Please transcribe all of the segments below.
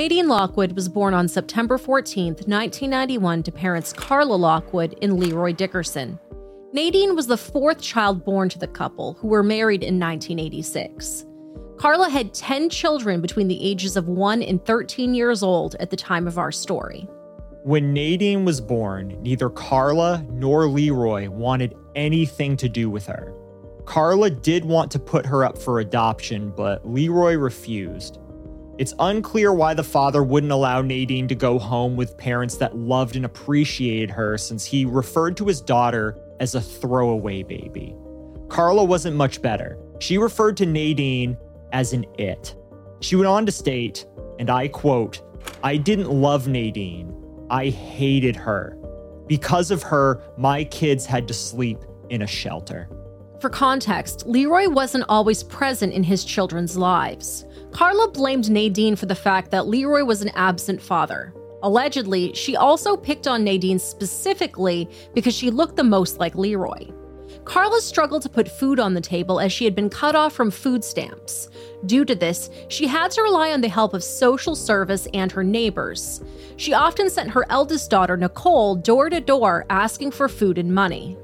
Nadine Lockwood was born on September 14, 1991, to parents Carla Lockwood and Leroy Dickerson. Nadine was the fourth child born to the couple, who were married in 1986. Carla had 10 children between the ages of 1 and 13 years old at the time of our story. When Nadine was born, neither Carla nor Leroy wanted anything to do with her. Carla did want to put her up for adoption, but Leroy refused. It's unclear why the father wouldn't allow Nadine to go home with parents that loved and appreciated her, since he referred to his daughter as a throwaway baby. Carla wasn't much better. She referred to Nadine as an it. She went on to state, and I quote, I didn't love Nadine. I hated her. Because of her, my kids had to sleep in a shelter. For context, Leroy wasn't always present in his children's lives. Carla blamed Nadine for the fact that Leroy was an absent father. Allegedly, she also picked on Nadine specifically because she looked the most like Leroy. Carla struggled to put food on the table as she had been cut off from food stamps. Due to this, she had to rely on the help of social service and her neighbors. She often sent her eldest daughter, Nicole, door to door asking for food and money.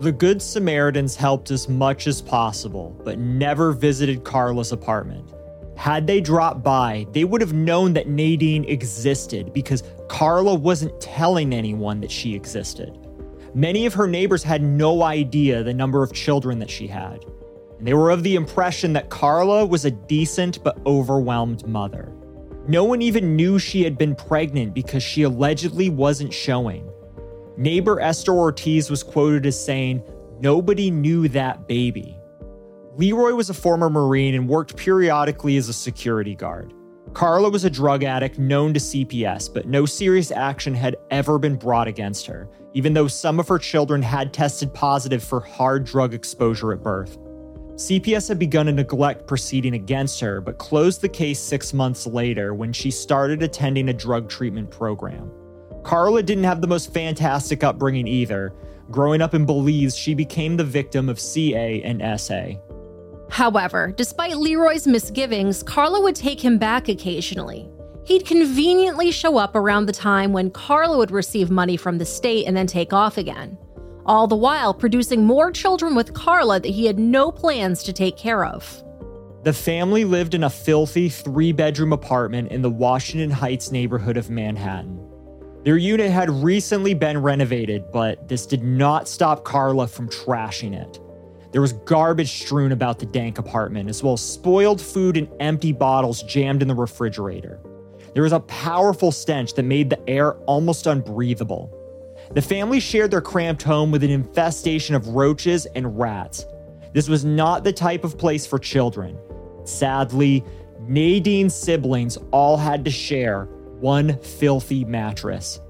The Good Samaritans helped as much as possible, but never visited Carla's apartment. Had they dropped by, they would have known that Nadine existed because Carla wasn't telling anyone that she existed. Many of her neighbors had no idea the number of children that she had, and they were of the impression that Carla was a decent but overwhelmed mother. No one even knew she had been pregnant because she allegedly wasn't showing. Neighbor Esther Ortiz was quoted as saying, Nobody knew that baby. Leroy was a former Marine and worked periodically as a security guard. Carla was a drug addict known to CPS, but no serious action had ever been brought against her, even though some of her children had tested positive for hard drug exposure at birth. CPS had begun a neglect proceeding against her, but closed the case six months later when she started attending a drug treatment program. Carla didn't have the most fantastic upbringing either. Growing up in Belize, she became the victim of CA and SA. However, despite Leroy's misgivings, Carla would take him back occasionally. He'd conveniently show up around the time when Carla would receive money from the state and then take off again, all the while producing more children with Carla that he had no plans to take care of. The family lived in a filthy three bedroom apartment in the Washington Heights neighborhood of Manhattan. Their unit had recently been renovated, but this did not stop Carla from trashing it. There was garbage strewn about the dank apartment, as well as spoiled food and empty bottles jammed in the refrigerator. There was a powerful stench that made the air almost unbreathable. The family shared their cramped home with an infestation of roaches and rats. This was not the type of place for children. Sadly, Nadine's siblings all had to share one filthy mattress.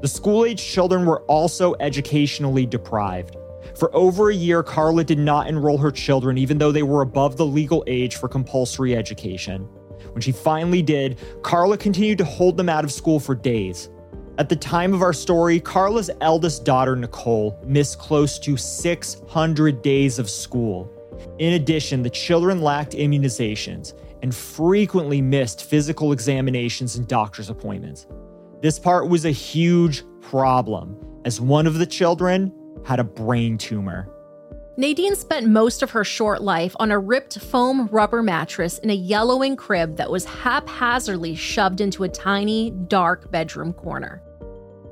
The school age children were also educationally deprived. For over a year, Carla did not enroll her children, even though they were above the legal age for compulsory education. When she finally did, Carla continued to hold them out of school for days. At the time of our story, Carla's eldest daughter, Nicole, missed close to 600 days of school. In addition, the children lacked immunizations and frequently missed physical examinations and doctor's appointments. This part was a huge problem, as one of the children had a brain tumor. Nadine spent most of her short life on a ripped foam rubber mattress in a yellowing crib that was haphazardly shoved into a tiny, dark bedroom corner.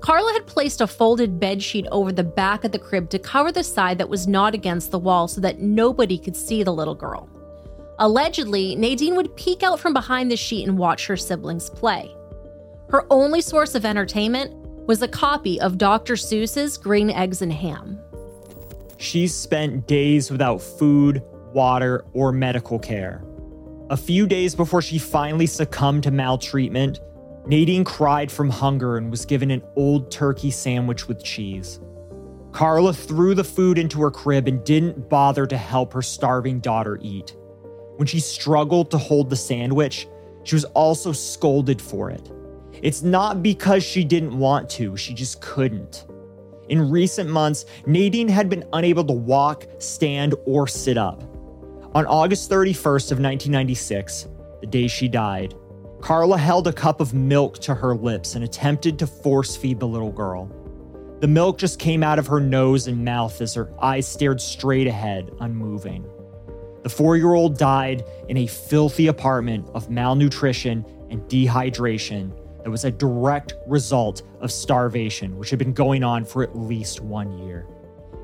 Carla had placed a folded bed sheet over the back of the crib to cover the side that was not against the wall so that nobody could see the little girl. Allegedly, Nadine would peek out from behind the sheet and watch her siblings play. Her only source of entertainment was a copy of Dr. Seuss's Green Eggs and Ham. She spent days without food, water, or medical care. A few days before she finally succumbed to maltreatment, Nadine cried from hunger and was given an old turkey sandwich with cheese. Carla threw the food into her crib and didn't bother to help her starving daughter eat. When she struggled to hold the sandwich, she was also scolded for it. It's not because she didn't want to, she just couldn't. In recent months, Nadine had been unable to walk, stand, or sit up. On August 31st of 1996, the day she died, Carla held a cup of milk to her lips and attempted to force feed the little girl. The milk just came out of her nose and mouth as her eyes stared straight ahead, unmoving. The four year old died in a filthy apartment of malnutrition and dehydration that was a direct result of starvation, which had been going on for at least one year.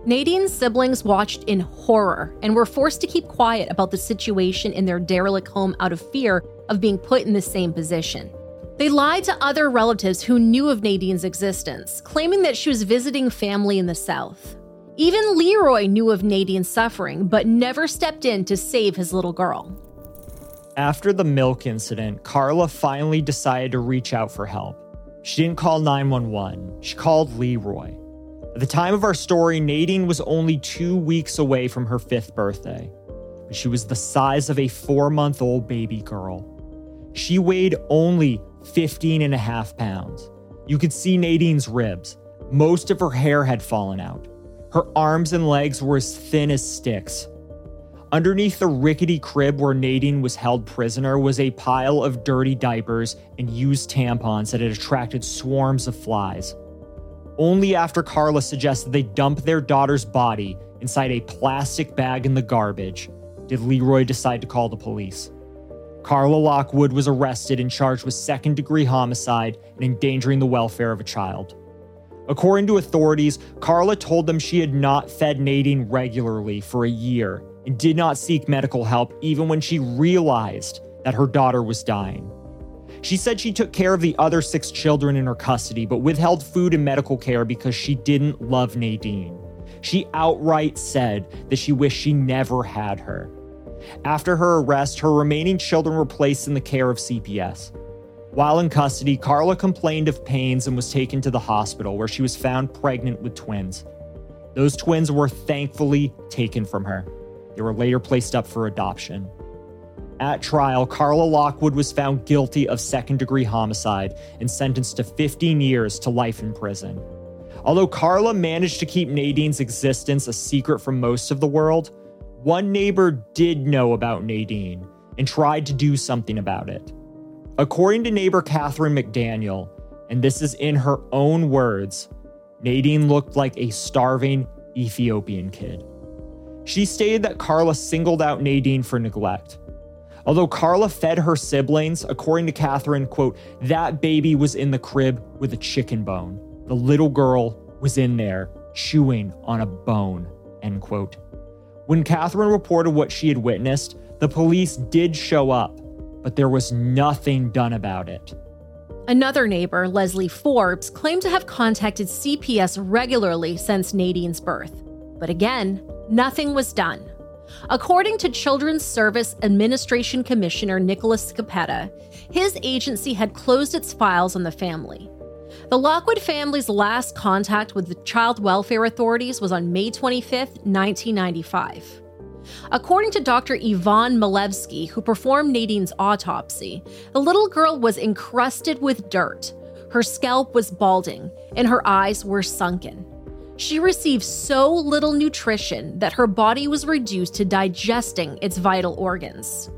Nadine's siblings watched in horror and were forced to keep quiet about the situation in their derelict home out of fear of being put in the same position. They lied to other relatives who knew of Nadine's existence, claiming that she was visiting family in the South. Even Leroy knew of Nadine's suffering, but never stepped in to save his little girl. After the milk incident, Carla finally decided to reach out for help. She didn't call 911, she called Leroy. At the time of our story, Nadine was only two weeks away from her fifth birthday, but she was the size of a four month old baby girl. She weighed only 15 and a half pounds. You could see Nadine's ribs. Most of her hair had fallen out. Her arms and legs were as thin as sticks. Underneath the rickety crib where Nadine was held prisoner was a pile of dirty diapers and used tampons that had attracted swarms of flies. Only after Carla suggested they dump their daughter's body inside a plastic bag in the garbage did Leroy decide to call the police. Carla Lockwood was arrested and charged with second degree homicide and endangering the welfare of a child. According to authorities, Carla told them she had not fed Nadine regularly for a year and did not seek medical help even when she realized that her daughter was dying. She said she took care of the other six children in her custody, but withheld food and medical care because she didn't love Nadine. She outright said that she wished she never had her. After her arrest, her remaining children were placed in the care of CPS. While in custody, Carla complained of pains and was taken to the hospital where she was found pregnant with twins. Those twins were thankfully taken from her. They were later placed up for adoption. At trial, Carla Lockwood was found guilty of second degree homicide and sentenced to 15 years to life in prison. Although Carla managed to keep Nadine's existence a secret from most of the world, one neighbor did know about Nadine and tried to do something about it. According to neighbor Catherine McDaniel, and this is in her own words, Nadine looked like a starving Ethiopian kid. She stated that Carla singled out Nadine for neglect Although Carla fed her siblings, according to Catherine, quote, that baby was in the crib with a chicken bone. The little girl was in there chewing on a bone, end quote. When Catherine reported what she had witnessed, the police did show up, but there was nothing done about it. Another neighbor, Leslie Forbes, claimed to have contacted CPS regularly since Nadine's birth. But again, nothing was done. According to Children's Service Administration Commissioner Nicholas Scoppetta, his agency had closed its files on the family. The Lockwood family's last contact with the child welfare authorities was on May 25, 1995. According to Dr. Yvonne Milewski, who performed Nadine's autopsy, the little girl was encrusted with dirt. Her scalp was balding, and her eyes were sunken. She received so little nutrition that her body was reduced to digesting its vital organs.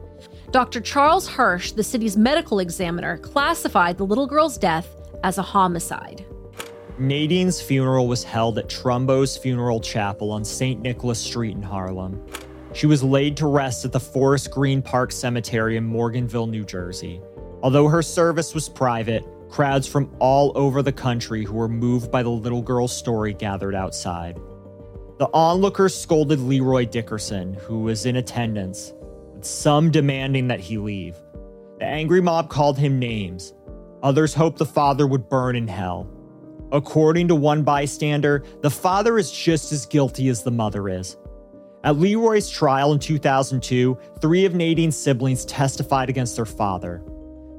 Dr. Charles Hirsch, the city's medical examiner, classified the little girl's death as a homicide. Nadine's funeral was held at Trumbo's Funeral Chapel on St. Nicholas Street in Harlem. She was laid to rest at the Forest Green Park Cemetery in Morganville, New Jersey. Although her service was private, Crowds from all over the country who were moved by the little girl's story gathered outside. The onlookers scolded Leroy Dickerson, who was in attendance, with some demanding that he leave. The angry mob called him names. Others hoped the father would burn in hell. According to one bystander, the father is just as guilty as the mother is. At Leroy's trial in 2002, three of Nadine's siblings testified against their father.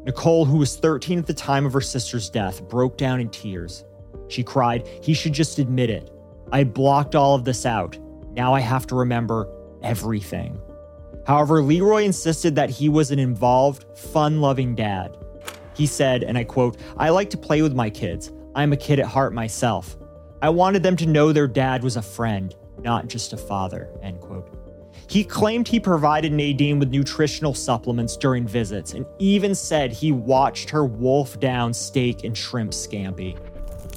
Nicole, who was 13 at the time of her sister's death, broke down in tears. She cried, He should just admit it. I blocked all of this out. Now I have to remember everything. However, Leroy insisted that he was an involved, fun loving dad. He said, and I quote, I like to play with my kids. I'm a kid at heart myself. I wanted them to know their dad was a friend, not just a father, end quote. He claimed he provided Nadine with nutritional supplements during visits and even said he watched her wolf down steak and shrimp scampi.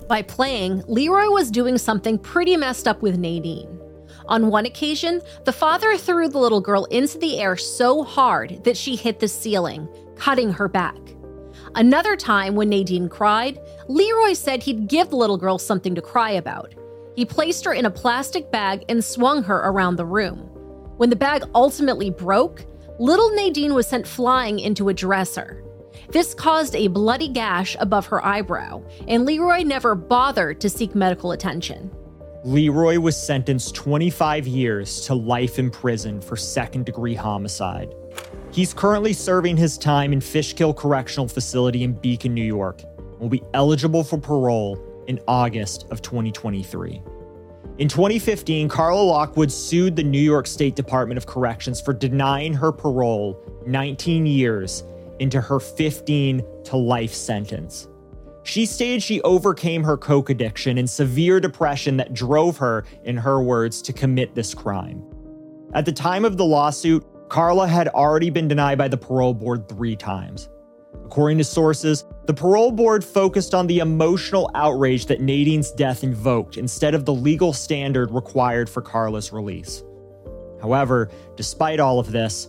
By playing, Leroy was doing something pretty messed up with Nadine. On one occasion, the father threw the little girl into the air so hard that she hit the ceiling, cutting her back. Another time, when Nadine cried, Leroy said he'd give the little girl something to cry about. He placed her in a plastic bag and swung her around the room. When the bag ultimately broke, little Nadine was sent flying into a dresser. This caused a bloody gash above her eyebrow, and Leroy never bothered to seek medical attention. Leroy was sentenced 25 years to life in prison for second degree homicide. He's currently serving his time in Fishkill Correctional Facility in Beacon, New York, and will be eligible for parole in August of 2023. In 2015, Carla Lockwood sued the New York State Department of Corrections for denying her parole 19 years into her 15 to life sentence. She stated she overcame her coke addiction and severe depression that drove her, in her words, to commit this crime. At the time of the lawsuit, Carla had already been denied by the parole board three times. According to sources, the parole board focused on the emotional outrage that Nadine's death invoked instead of the legal standard required for Carla's release. However, despite all of this,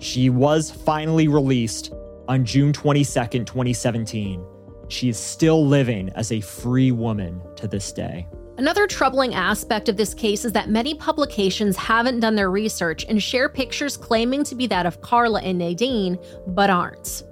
she was finally released on June 22, 2017. She is still living as a free woman to this day. Another troubling aspect of this case is that many publications haven't done their research and share pictures claiming to be that of Carla and Nadine, but aren't.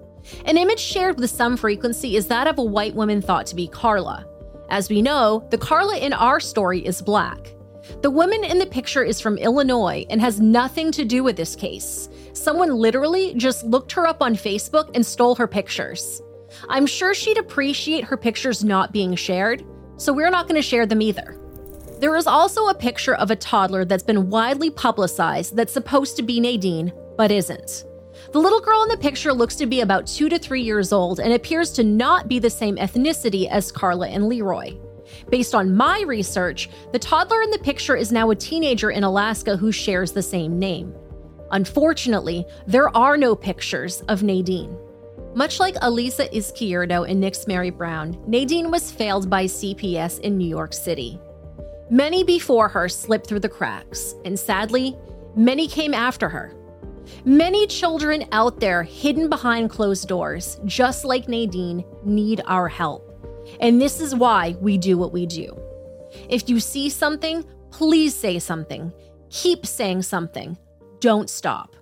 An image shared with some frequency is that of a white woman thought to be Carla. As we know, the Carla in our story is black. The woman in the picture is from Illinois and has nothing to do with this case. Someone literally just looked her up on Facebook and stole her pictures. I'm sure she'd appreciate her pictures not being shared, so we're not going to share them either. There is also a picture of a toddler that's been widely publicized that's supposed to be Nadine, but isn't. The little girl in the picture looks to be about two to three years old and appears to not be the same ethnicity as Carla and Leroy. Based on my research, the toddler in the picture is now a teenager in Alaska who shares the same name. Unfortunately, there are no pictures of Nadine. Much like Elisa Izquierdo and Nixzmary Brown, Nadine was failed by CPS in New York City. Many before her slipped through the cracks, and sadly, many came after her. Many children out there hidden behind closed doors, just like Nadine, need our help. And this is why we do what we do. If you see something, please say something. Keep saying something. Don't stop.